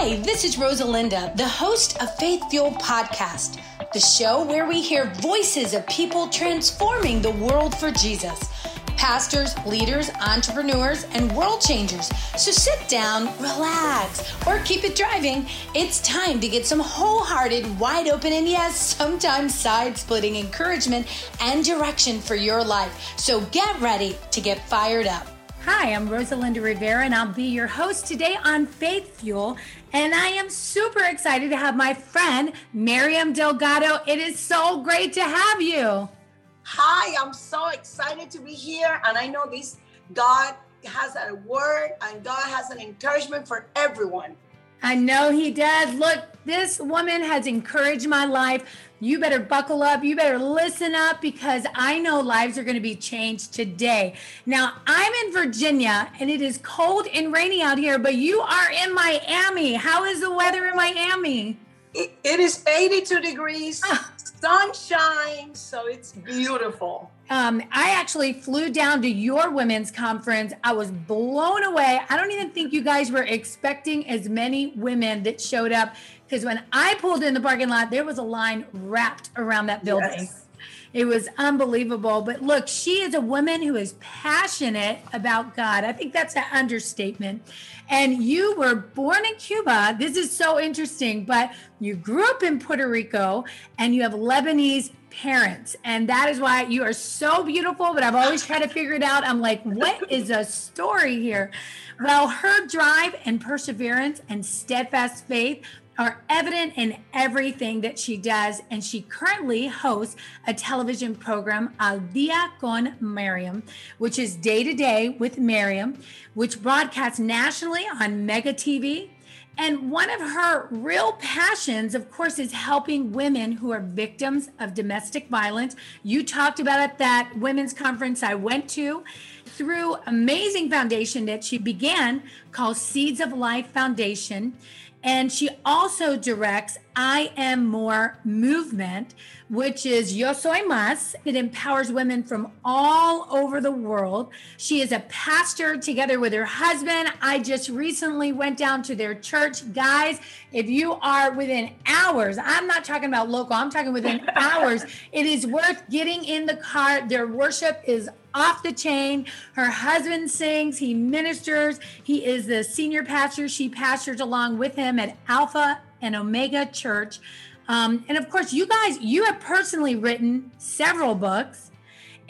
Hi, this is Rosalinda, the host of Faith Fuel Podcast, the show where we hear voices of people transforming the world for Jesus. Pastors, leaders, entrepreneurs, and world changers. So sit down, relax, or keep it driving. It's time to get some wholehearted, wide open, and yes, sometimes side splitting encouragement and direction for your life. So get ready to get fired up. Hi, I'm Rosalinda Rivera, and I'll be your host today on Faith Fuel. And I am super excited to have my friend Mariam Delgado. It is so great to have you. Hi, I'm so excited to be here. And I know this God has a word and God has an encouragement for everyone. I know he does. Look, this woman has encouraged my life. You better buckle up. You better listen up because I know lives are going to be changed today. Now, I'm in Virginia and it is cold and rainy out here, but you are in Miami. How is the weather in Miami? it, is 82 degrees, ah. Sunshine, so it's beautiful. Um, I actually flew down to your women's conference. I was blown away. I don't even think you guys were expecting as many women that showed up because when I pulled in the parking lot, there was a line wrapped around that building. Yes. It was unbelievable. But look, she is a woman who is passionate about God. I think that's an understatement. And you were born in Cuba. This is so interesting, but you grew up in Puerto Rico and you have Lebanese parents. And that is why you are so beautiful. But I've always tried to figure it out. I'm like, what is a story here? Well, her drive and perseverance and steadfast faith are evident in everything that she does. And she currently hosts a television program, Al Dia con Mariam, which is day to day with Mariam, which broadcasts nationally on Mega TV. And one of her real passions, of course, is helping women who are victims of domestic violence. You talked about at that women's conference I went to through amazing foundation that she began called Seeds of Life Foundation. And she also directs I Am More Movement, which is Yo Soy Más. It empowers women from all over the world. She is a pastor together with her husband. I just recently went down to their church. Guys, if you are within hours, I'm not talking about local, I'm talking within hours, it is worth getting in the car. Their worship is off the chain. Her husband sings, he ministers, he is the senior pastor. She pastors along with him at Alpha and Omega Church. Um, and of course, you guys, you have personally written several books.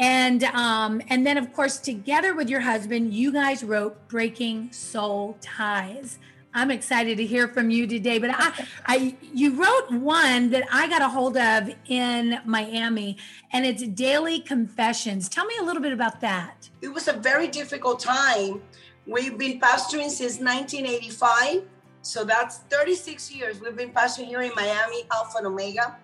And um, and then of course, together with your husband, you guys wrote Breaking Soul Ties. I'm excited to hear from you today. But I, I, you wrote one that I got a hold of in Miami, and it's Daily Confessions. Tell me a little bit about that. It was a very difficult time. We've been pastoring since 1985, so that's 36 years. We've been pastoring here in Miami, Alpha and Omega,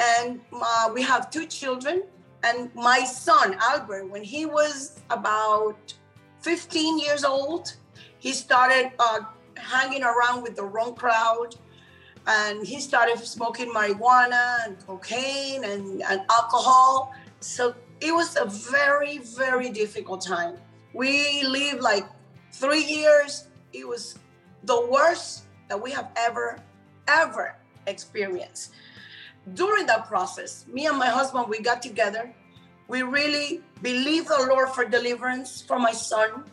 and uh, we have two children. And my son Albert, when he was about 15 years old, he started. Uh, hanging around with the wrong crowd and he started smoking marijuana and cocaine and, and alcohol so it was a very very difficult time we lived like three years it was the worst that we have ever ever experienced during that process me and my husband we got together we really believed the lord for deliverance for my son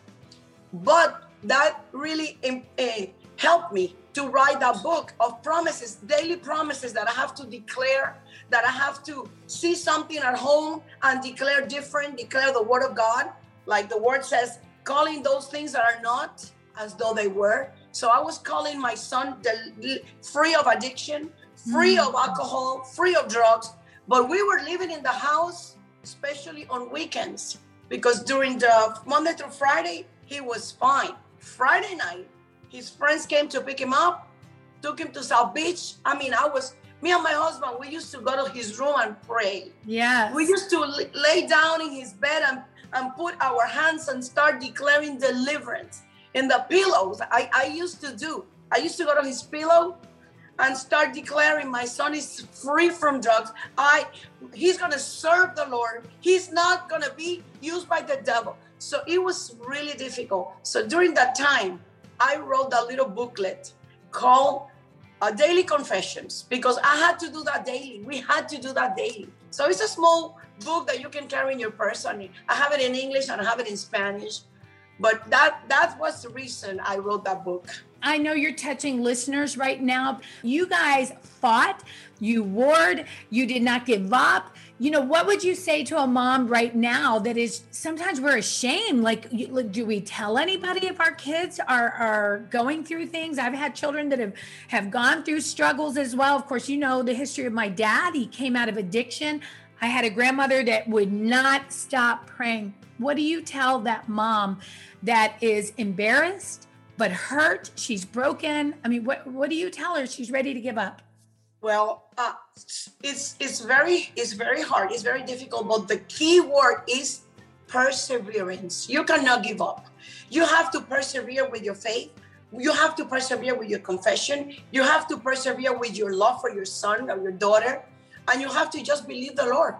but that really uh, helped me to write that book of promises, daily promises that I have to declare, that I have to see something at home and declare different, declare the word of God. Like the word says, calling those things that are not as though they were. So I was calling my son free of addiction, free mm. of alcohol, free of drugs. But we were living in the house, especially on weekends, because during the Monday through Friday, he was fine. Friday night, his friends came to pick him up, took him to South Beach. I mean, I was me and my husband. We used to go to his room and pray. Yeah. We used to lay down in his bed and and put our hands and start declaring deliverance in the pillows. I I used to do. I used to go to his pillow and start declaring my son is free from drugs. I he's gonna serve the Lord. He's not gonna be used by the devil. So it was really difficult. So during that time, I wrote a little booklet called uh, Daily Confessions because I had to do that daily. We had to do that daily. So it's a small book that you can carry in your purse. I have it in English and I have it in Spanish. But that that was the reason I wrote that book. I know you're touching listeners right now. You guys fought, you warred, you did not give up. You know, what would you say to a mom right now that is sometimes we're ashamed? Like, do we tell anybody if our kids are, are going through things? I've had children that have, have gone through struggles as well. Of course, you know the history of my dad. He came out of addiction. I had a grandmother that would not stop praying. What do you tell that mom that is embarrassed but hurt? She's broken. I mean, what what do you tell her? She's ready to give up. Well, uh, it's it's very it's very hard. It's very difficult. But the key word is perseverance. You cannot give up. You have to persevere with your faith. You have to persevere with your confession. You have to persevere with your love for your son or your daughter, and you have to just believe the Lord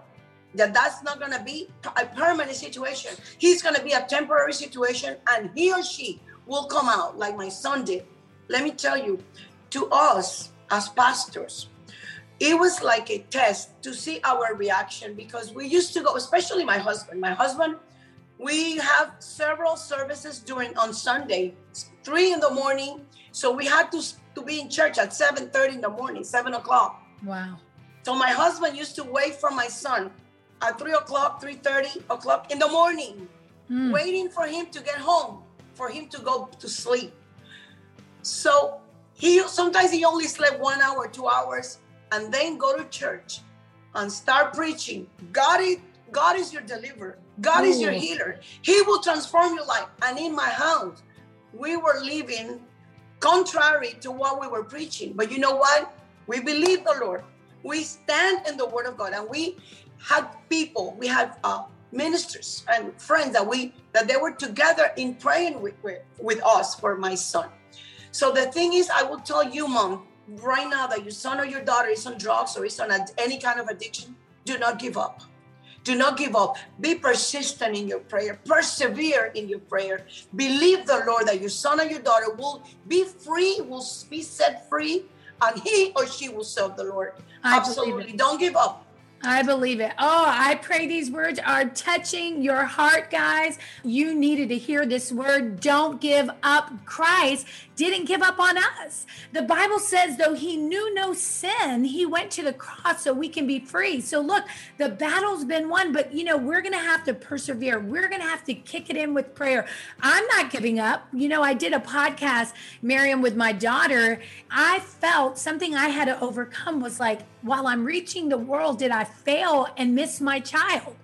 that that's not going to be a permanent situation. He's going to be a temporary situation, and he or she will come out like my son did. Let me tell you, to us as pastors, it was like a test to see our reaction because we used to go, especially my husband. My husband, we have several services during on Sunday, three in the morning. So we had to, to be in church at 7 30 in the morning, 7 o'clock. Wow. So my husband used to wait for my son at 3 o'clock, three thirty o'clock in the morning, mm. waiting for him to get home, for him to go to sleep. So he sometimes he only slept one hour, two hours, and then go to church and start preaching. God is God is your deliverer. God Ooh. is your healer. He will transform your life. And in my house, we were living contrary to what we were preaching. But you know what? We believe the Lord. We stand in the word of God and we had people, we had uh, ministers and friends that we that they were together in praying with, with, with us for my son. So the thing is, I will tell you, mom, right now that your son or your daughter is on drugs or is on any kind of addiction, do not give up. Do not give up. Be persistent in your prayer. Persevere in your prayer. Believe the Lord that your son or your daughter will be free, will be set free, and he or she will serve the Lord. I Absolutely. Don't give up. I believe it. Oh, I pray these words are touching your heart, guys. You needed to hear this word. Don't give up. Christ didn't give up on us. The Bible says, though he knew no sin, he went to the cross so we can be free. So, look, the battle's been won, but you know, we're going to have to persevere. We're going to have to kick it in with prayer. I'm not giving up. You know, I did a podcast, Mariam, with my daughter. I felt something I had to overcome was like, while I'm reaching the world, did I fail and miss my child?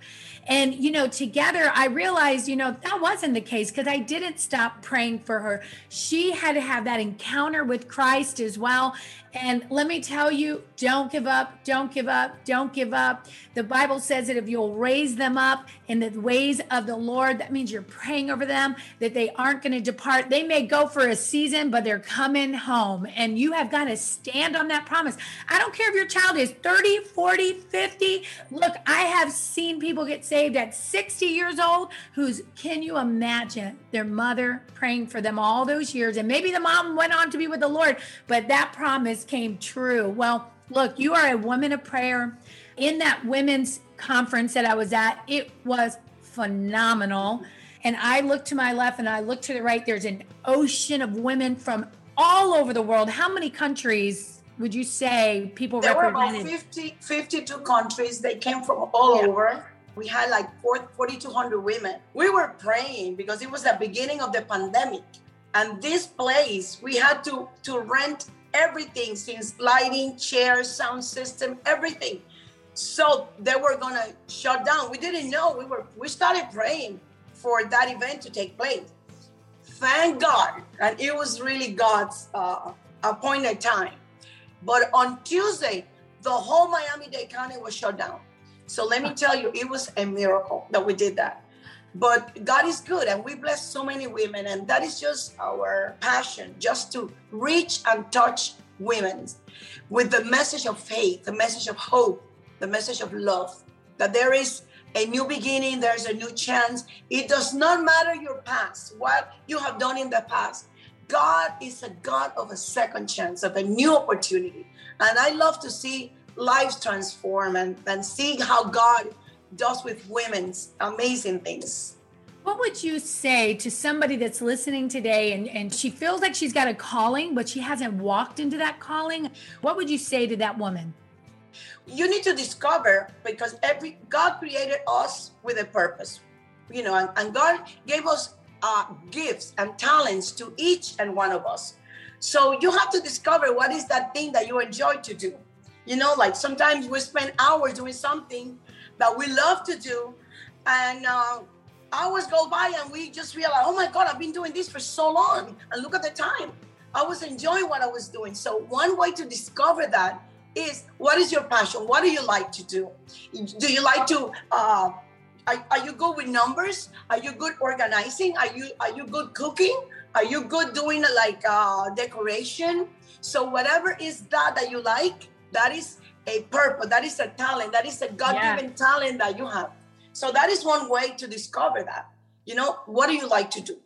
And, you know, together I realized, you know, that wasn't the case because I didn't stop praying for her. She had to have that encounter with Christ as well. And let me tell you, don't give up, don't give up, don't give up. The Bible says that if you'll raise them up in the ways of the Lord, that means you're praying over them, that they aren't going to depart. They may go for a season, but they're coming home. And you have got to stand on that promise. I don't care if your child is 30, 40, 50. Look, I have seen people get saved at 60 years old who's, can you imagine their mother praying for them all those years? And maybe the mom went on to be with the Lord, but that promise came true. Well, look, you are a woman of prayer. In that women's conference that I was at, it was phenomenal. And I look to my left and I look to the right. There's an ocean of women from all over the world. How many countries would you say people there represented? There were about 50, 52 countries. They came from all yeah. over. We had like 4,200 women. We were praying because it was the beginning of the pandemic. And this place, we had to, to rent everything since lighting, chairs, sound system, everything. So they were gonna shut down. We didn't know. We were we started praying for that event to take place. Thank God, and it was really God's uh, appointed time. But on Tuesday, the whole Miami-Dade County was shut down. So let me tell you, it was a miracle that we did that. But God is good, and we bless so many women, and that is just our passion, just to reach and touch women with the message of faith, the message of hope, the message of love, that there is a new beginning, there's a new chance. It does not matter your past, what you have done in the past. God is a God of a second chance, of a new opportunity. And I love to see lives transform and, and see how God does with women's amazing things. What would you say to somebody that's listening today and, and she feels like she's got a calling, but she hasn't walked into that calling? What would you say to that woman? You need to discover because every God created us with a purpose, you know, and, and God gave us uh, gifts and talents to each and one of us. So you have to discover what is that thing that you enjoy to do. You know, like sometimes we spend hours doing something that we love to do, and uh, hours go by and we just realize, oh my God, I've been doing this for so long. And look at the time. I was enjoying what I was doing. So, one way to discover that is what is your passion? What do you like to do? Do you like to, uh, are, are you good with numbers? Are you good organizing? Are you are you good cooking? Are you good doing like uh, decoration? So whatever is that that you like, that is a purpose, that is a talent, that is a God-given yeah. talent that you have. So that is one way to discover that. You know, what do you like to do?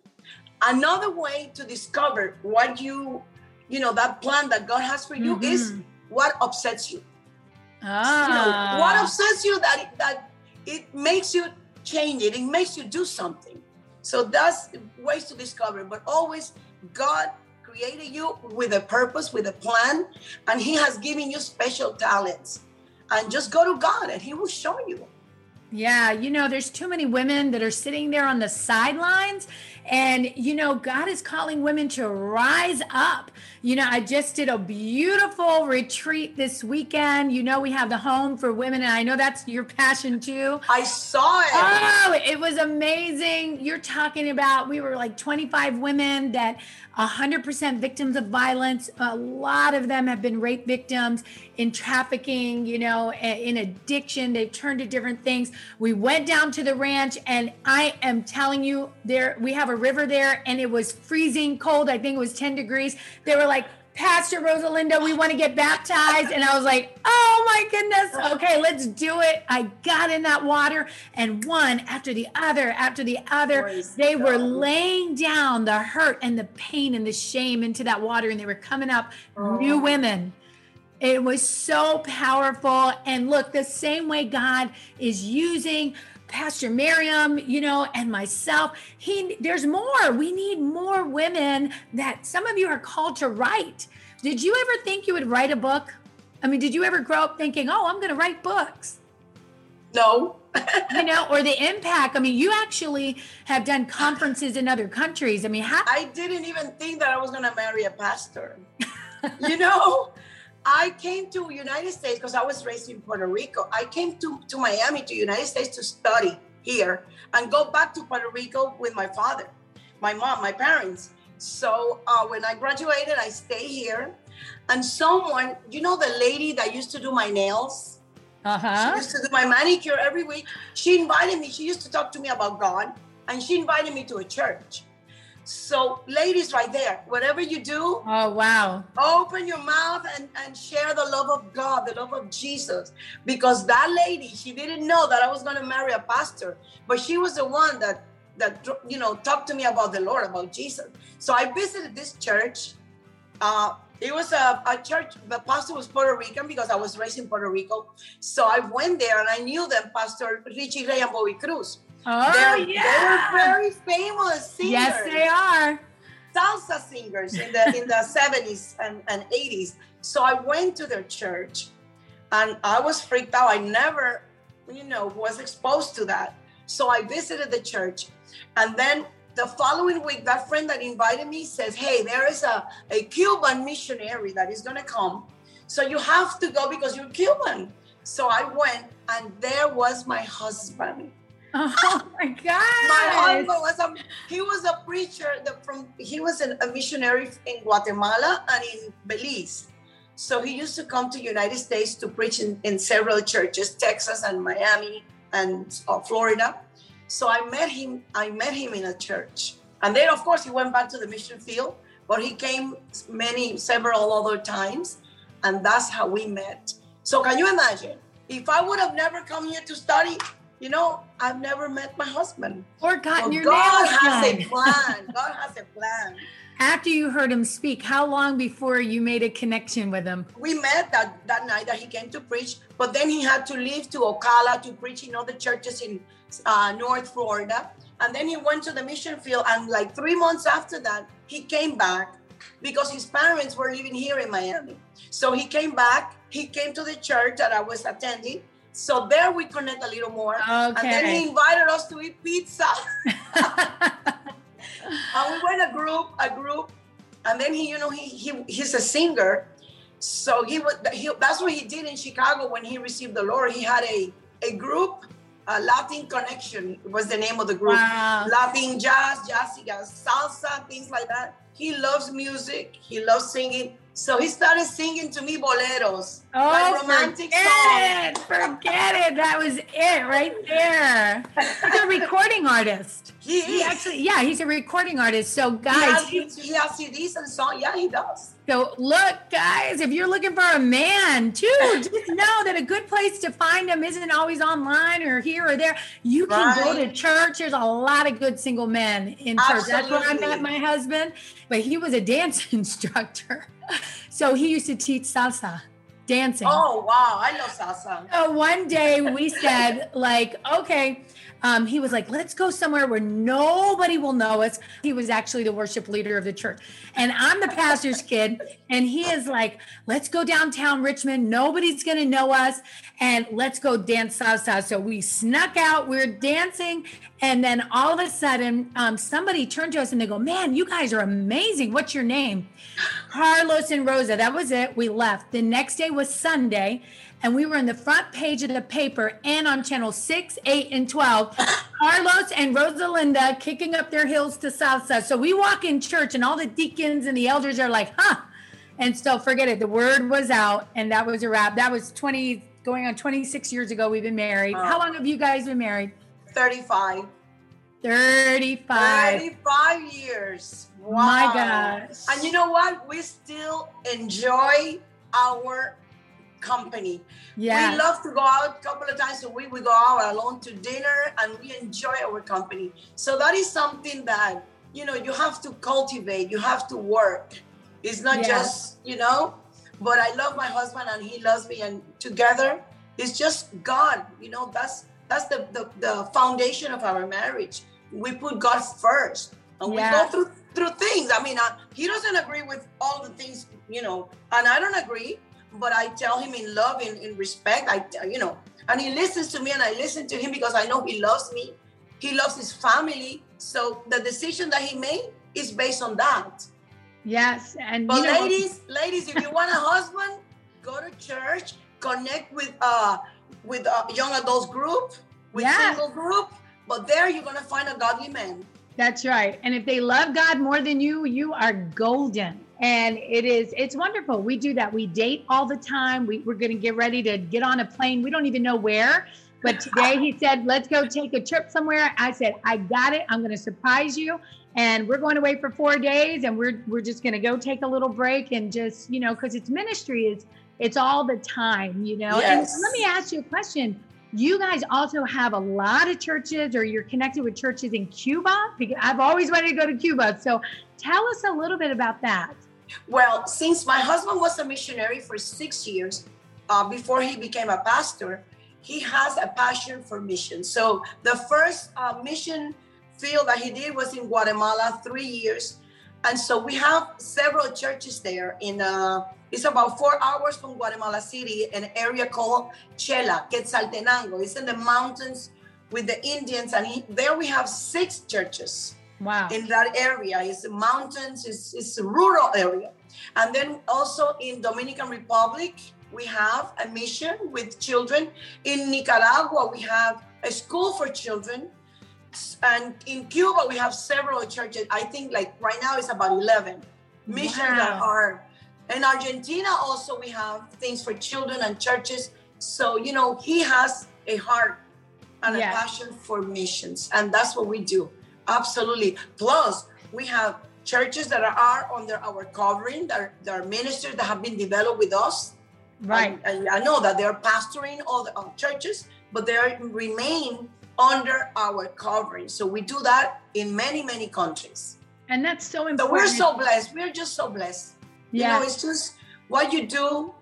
Another way to discover what you, you know, that plan that God has for you mm-hmm. is what upsets you. Ah. Know, what upsets you that that it makes you change it, it makes you do something. So that's ways to discover, but always God created you with a purpose, with a plan, and He has given you special talents. And just go to God and He will show you. Yeah, you know, there's too many women that are sitting there on the sidelines. And, you know, God is calling women to rise up. You know, I just did a beautiful retreat this weekend. You know, we have the home for women, and I know that's your passion too. I saw it. Oh, it was amazing. You're talking about, we were like 25 women that 100% victims of violence. A lot of them have been rape victims in trafficking, you know, in addiction. They've turned to different things. We went down to the ranch, and I am telling you, there we have a river there, and it was freezing cold. I think it was 10 degrees. They were like, Pastor Rosalinda, we want to get baptized. And I was like, oh my goodness. Okay, let's do it. I got in that water and one after the other, after the other, Praise they God. were laying down the hurt and the pain and the shame into that water and they were coming up oh. new women. It was so powerful. And look, the same way God is using Pastor Mariam, you know, and myself. He there's more. We need more women that some of you are called to write. Did you ever think you would write a book? I mean, did you ever grow up thinking, "Oh, I'm going to write books"? No. you know, or the impact. I mean, you actually have done conferences in other countries. I mean, how I didn't even think that I was going to marry a pastor. you know, I came to United States because I was raised in Puerto Rico. I came to, to Miami, to United States to study here and go back to Puerto Rico with my father, my mom, my parents. So uh, when I graduated, I stayed here. And someone, you know, the lady that used to do my nails, uh-huh. she used to do my manicure every week. She invited me. She used to talk to me about God, and she invited me to a church. So, ladies, right there, whatever you do, oh wow, open your mouth and, and share the love of God, the love of Jesus. Because that lady, she didn't know that I was going to marry a pastor, but she was the one that that you know talked to me about the Lord, about Jesus. So I visited this church. Uh, it was a, a church. The pastor was Puerto Rican because I was raised in Puerto Rico. So I went there and I knew them, Pastor Richie Ray and Bobby Cruz. Oh, they're, yeah. They were very famous singers. Yes, they are. Salsa singers in the in the 70s and, and 80s. So I went to their church and I was freaked out. I never, you know, was exposed to that. So I visited the church. And then the following week, that friend that invited me says, Hey, there is a, a Cuban missionary that is gonna come. So you have to go because you're Cuban. So I went, and there was my husband. Oh my God! My husband was a he was a preacher that from he was an, a missionary in Guatemala and in Belize. So he used to come to United States to preach in, in several churches, Texas and Miami and uh, Florida. So I met him. I met him in a church, and then of course he went back to the mission field. But he came many several other times, and that's how we met. So can you imagine if I would have never come here to study? You know, I've never met my husband. Or gotten your God nails has done. a plan. God has a plan. after you heard him speak, how long before you made a connection with him? We met that, that night that he came to preach, but then he had to leave to Ocala to preach in other churches in uh, North Florida. And then he went to the mission field. And like three months after that, he came back because his parents were living here in Miami. So he came back. He came to the church that I was attending. So there we connect a little more. Okay. And then he invited us to eat pizza. and we went a group, a group, and then he, you know, he, he he's a singer, so he was. He, that's what he did in Chicago when he received the Lord. He had a a group, a Latin Connection was the name of the group. Wow. Latin jazz, jazzy jazz, salsa, things like that. He loves music. He loves singing. So he started singing to me boleros, Oh, like romantic forget songs. it. Forget it. That was it right there. He's a recording artist. He He actually, yeah, he's a recording artist. So, He guys, has, he has CDs and songs. Yeah, he does. So look, guys, if you're looking for a man too, just know that a good place to find him isn't always online or here or there. You can go to church. There's a lot of good single men in church. That's where I met my husband, but he was a dance instructor. So he used to teach salsa, dancing. Oh wow, I love salsa. So one day we said, like, okay. Um, he was like, let's go somewhere where nobody will know us. He was actually the worship leader of the church. And I'm the pastor's kid. And he is like, let's go downtown Richmond. Nobody's going to know us. And let's go dance salsa. So we snuck out. We're dancing. And then all of a sudden, um, somebody turned to us and they go, man, you guys are amazing. What's your name? Carlos and Rosa. That was it. We left. The next day was Sunday, and we were in the front page of the paper and on channel six, eight, and 12. Carlos and Rosalinda kicking up their heels to salsa. So we walk in church, and all the deacons and the elders are like, huh. And so forget it. The word was out, and that was a wrap. That was 20, going on 26 years ago. We've been married. Uh-huh. How long have you guys been married? 35. 35. 35 years. Wow. My gosh. And you know what? We still enjoy our company. Yeah. We love to go out a couple of times a week. We go out alone to dinner and we enjoy our company. So that is something that, you know, you have to cultivate, you have to work. It's not Yeah. just, you know, but I love my husband and he loves me and together it's just God. You know, that's that's the the, the foundation of our marriage. We put God first. And we go through through things. I mean, uh, he doesn't agree with all the things, you know, and I don't agree, but I tell him in love, in, in respect. I, you know, and he listens to me, and I listen to him because I know he loves me. He loves his family. So the decision that he made is based on that. Yes. And But you know, ladies, ladies, if you want a husband, go to church, connect with uh with a young adults group, with Yeah. single group. But there you're gonna find a godly man. That's right. And if they love God more than you, you are golden. And it is, it's wonderful. We do that. We date all the time. We, we're going to get ready to get on a plane. We don't even know where. But today he said, let's go take a trip somewhere. I said, I got it. I'm going to surprise you. And we're going away for four days and we're, we're just going to go take a little break and just, you know, because it's ministry, it's, it's all the time, you know. Yes. And let me ask you a question you guys also have a lot of churches or you're connected with churches in Cuba because I've always wanted to go to Cuba. So tell us a little bit about that. Well, since my husband was a missionary for six years uh, before he became a pastor, he has a passion for mission. So the first uh, mission field that he did was in Guatemala, three years. And so we have several churches there in uh, it's about four hours from Guatemala City, an area called Xela, Quetzaltenango. It's in the mountains with the Indians, and he, there we have six churches Wow. in that area. It's mountains, it's, it's a rural area. And then also in Dominican Republic, we have a mission with children. In Nicaragua, we have a school for children. And in Cuba, we have several churches. I think like right now it's about 11 missions that are. In Argentina, also, we have things for children and churches. So, you know, he has a heart and Yeah. a passion for missions. And that's what we do. Absolutely. Plus, we have churches that are under our covering, that are, that are ministers that have been developed with us. right. And, and I know that they're pastoring all the churches, but they remain under our covering. So we do that in many, many countries. And that's so important. So we're so blessed. We're just so blessed. Yeah. You know, it's just what you do.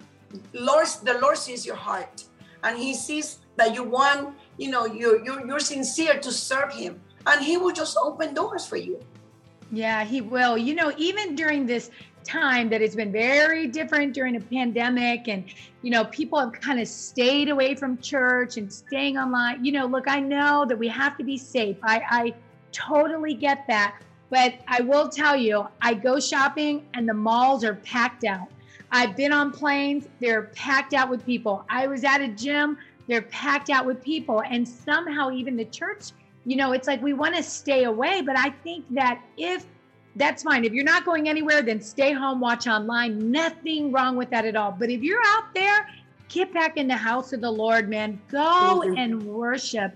Lord, the Lord sees your heart, and He sees that you want. You know, you're you're, you're sincere to serve Him, and He will just open doors for you. Yeah, He will. You know, even during this time that has been very different during a pandemic and you know people have kind of stayed away from church and staying online you know look i know that we have to be safe i i totally get that but I will tell you, I go shopping and the malls are packed out. I've been on planes, they're packed out with people. I was at a gym, they're packed out with people. And somehow, even the church, you know, it's like we want to stay away. But I think that if that's fine, if you're not going anywhere, then stay home, watch online. Nothing wrong with that at all. But if you're out there, get back in the house of the Lord, man. Go mm-hmm. and worship.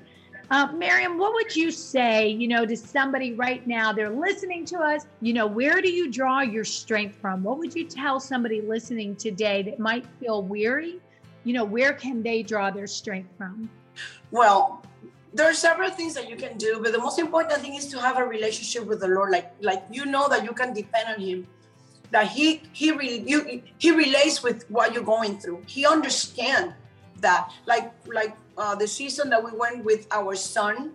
Uh, Mariam, what would you say, you know, to somebody right now? They're listening to us. You know, where do you draw your strength from? What would you tell somebody listening today that might feel weary? You know, where can they draw their strength from? Well, there are several things that you can do, but the most important thing is to have a relationship with the Lord. Like, like you know that you can depend on Him, that He He really you He relates with what you're going through. He understands that. Like, like uh, the season that we went with our son,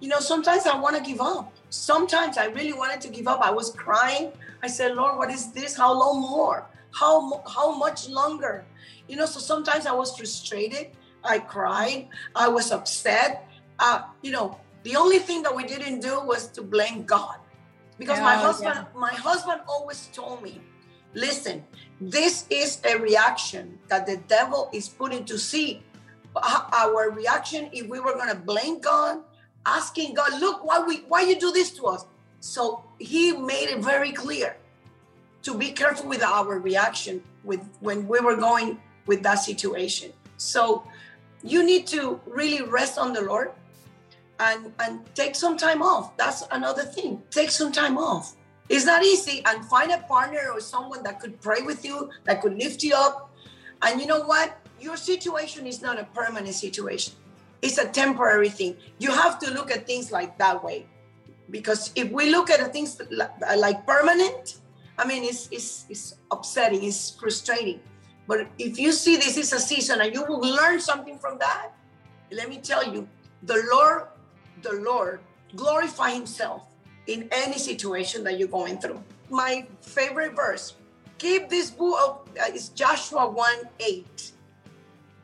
you know, sometimes I want to give up. Sometimes I really wanted to give up. I was crying. I said, Lord, what is this? How long more? How how much longer? You know, so sometimes I was frustrated. I cried. I was upset. Uh, you know, the only thing that we didn't do was to blame God, because yeah, my husband, yeah. my husband always told me, listen, this is a reaction that the devil is putting to see our reaction if we were going to blame God, asking God, look, why we why you do this to us? So he made it very clear to be careful with our reaction with when we were going with that situation. So you need to really rest on the Lord and and take some time off. That's another thing. Take some time off. It's not easy and find a partner or someone that could pray with you, that could lift you up. And you know what? your situation is not a permanent situation it's a temporary thing you have to look at things like that way because if we look at things like permanent i mean it's, it's, it's upsetting it's frustrating but if you see this is a season and you will learn something from that let me tell you the lord the lord glorify himself in any situation that you're going through. My favorite verse keep this book of uh, is joshua 1 8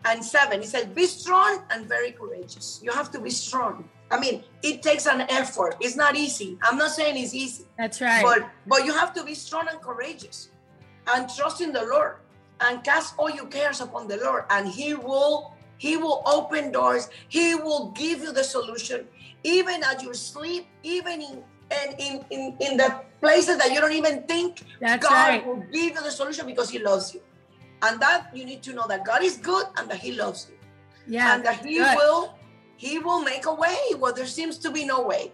and 7 he says be strong and very courageous. You have to be strong. I mean it takes an effort. It's not easy. I'm not saying it's easy. That's right. But but you have to be strong and courageous and trust in the lord and cast all your cares upon the lord and he will he will open doors. He will give you the solution even as you sleep even in and in, in in the places that you don't even think That's god right. will give you the solution because he loves you and that you need to know that God is good and that He loves you. Yeah. And that He good. will He will make a way where there seems to be no way.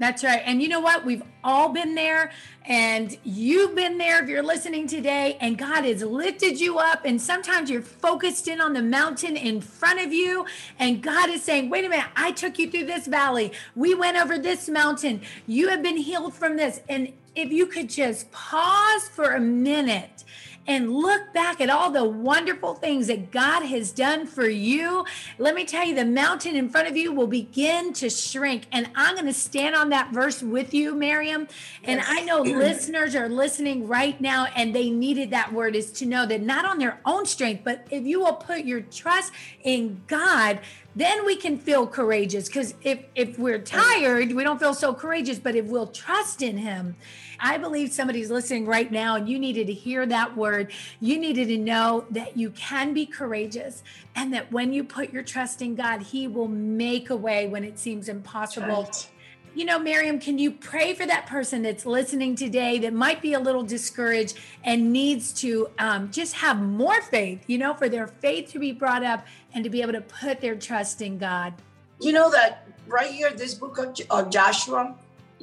That's right. And you know what? We've all been there, and you've been there if you're listening today, and God has lifted you up. And sometimes you're focused in on the mountain in front of you, and God is saying, Wait a minute, I took you through this valley. We went over this mountain. You have been healed from this. And if you could just pause for a minute and look back at all the wonderful things that God has done for you, let me tell you, the mountain in front of you will begin to shrink. And I'm going to stand on that verse with you, Mariam. And yes. I know listeners are listening right now and they needed that word is to know that not on their own strength, but if you will put your trust in God, then we can feel courageous because if if we're tired we don't feel so courageous but if we'll trust in him I believe somebody's listening right now and you needed to hear that word. You needed to know that you can be courageous and that when you put your trust in God, He will make a way when it seems impossible. Right. You know, Mariam, can you pray for that person that's listening today that might be a little discouraged and needs to um, just have more faith, you know, for their faith to be brought up and to be able to put their trust in God? You know that right here, this book of, of Joshua,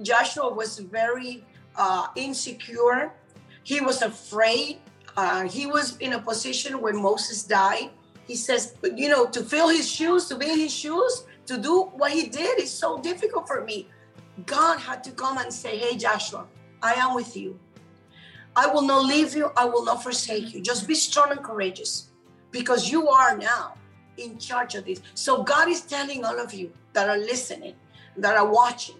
Joshua was very uh, insecure. He was afraid. Uh, he was in a position when Moses died. He says, you know, to fill his shoes, to be in his shoes, to do what he did is so difficult for me. God had to come and say, hey, Joshua, I am with you. I will not leave you. I will not forsake you. Just be strong and courageous because you are now in charge of this. So God is telling all of you that are listening, that are watching,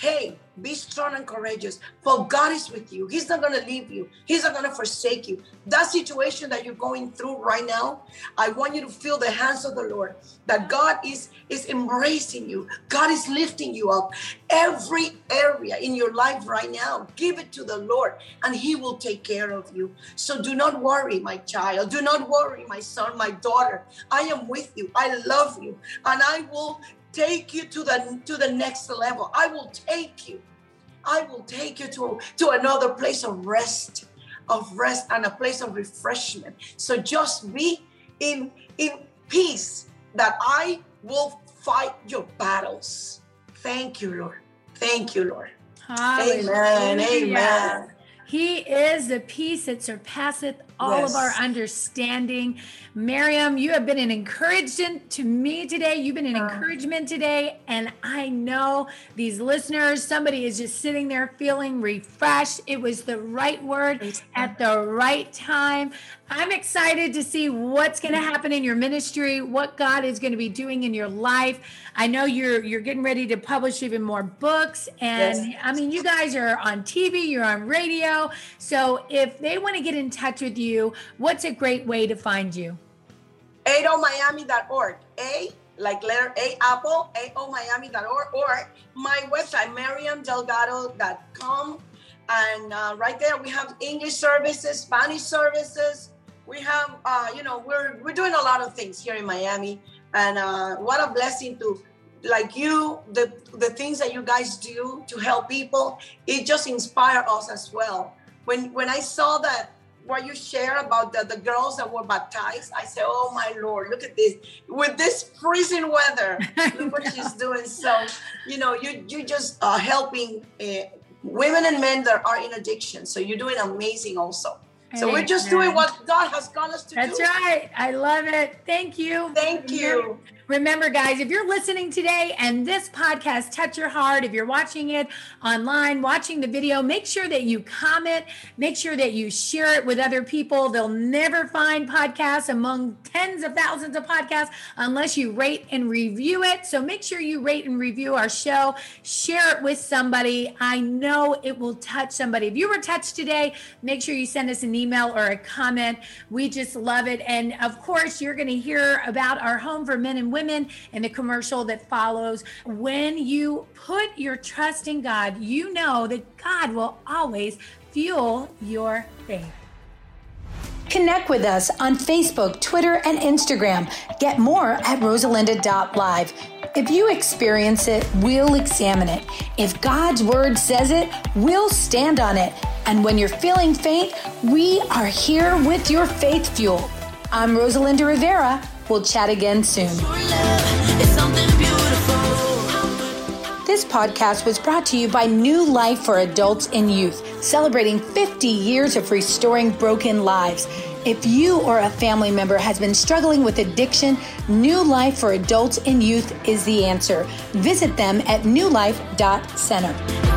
hey, be strong and courageous, for God is with you. He's not going to leave you, He's not going to forsake you. That situation that you're going through right now, I want you to feel the hands of the Lord, that God is, is embracing you, God is lifting you up. Every area in your life right now, give it to the Lord, and He will take care of you. So do not worry, my child. Do not worry, my son, my daughter. I am with you. I love you, and I will take you to the to the next level. I will take you I will take you to, to another place of rest, of rest and a place of refreshment. So just be in, in peace that I will fight your battles. Thank you, Lord. Thank you, Lord. Hallelujah. Amen. Amen. He is the peace that surpasseth all yes. of our understanding. Mariam, you have been an encouragement to me today. You've been an uh. encouragement today. And I know these listeners, somebody is just sitting there feeling refreshed. It was the right word at the right time. I'm excited to see what's going to happen in your ministry, what God is going to be doing in your life. I know you're you're getting ready to publish even more books and yes. I mean you guys are on TV, you're on radio. So if they want to get in touch with you, what's a great way to find you? aomiami.org. A like letter A Apple, aomiami.org or my website mariamdelgado.com and uh, right there we have English services, Spanish services, we have uh, you know we're we're doing a lot of things here in Miami, and uh, what a blessing to like you the the things that you guys do to help people. It just inspires us as well. When when i saw that what you share about the, the girls that were baptized i said oh my lord look at this with this freezing weather look what she's doing so you know you you just are helping uh, women and men that are in addiction so you're doing amazing also so we're just doing what God has called us to That's do. That's right. I love it. Thank you. Thank you. Remember, guys, if you're listening today and this podcast touch your heart, if you're watching it online, watching the video, make sure that you comment, make sure that you share it with other people. They'll never find podcasts among tens of thousands of podcasts unless you rate and review it. So make sure you rate and review our show, share it with somebody. I know it will touch somebody. If you were touched today, make sure you send us an email or a comment. We just love it. And of course, you're going to hear about our home for men and women women in the commercial that follows. When you put your trust in God, you know that God will always fuel your faith. Connect with us on Facebook, Twitter, and Instagram. Get more at rosalinda.live. If you experience it, we'll examine it. If God's word says it, we'll stand on it. And when you're feeling faint, we are here with your faith fuel. I'm Rosalinda Rivera. We'll chat again soon. This podcast was brought to you by New Life for Adults and Youth, celebrating 50 years of restoring broken lives. If you or a family member has been struggling with addiction, New Life for Adults and Youth is the answer. Visit them at newlife.center.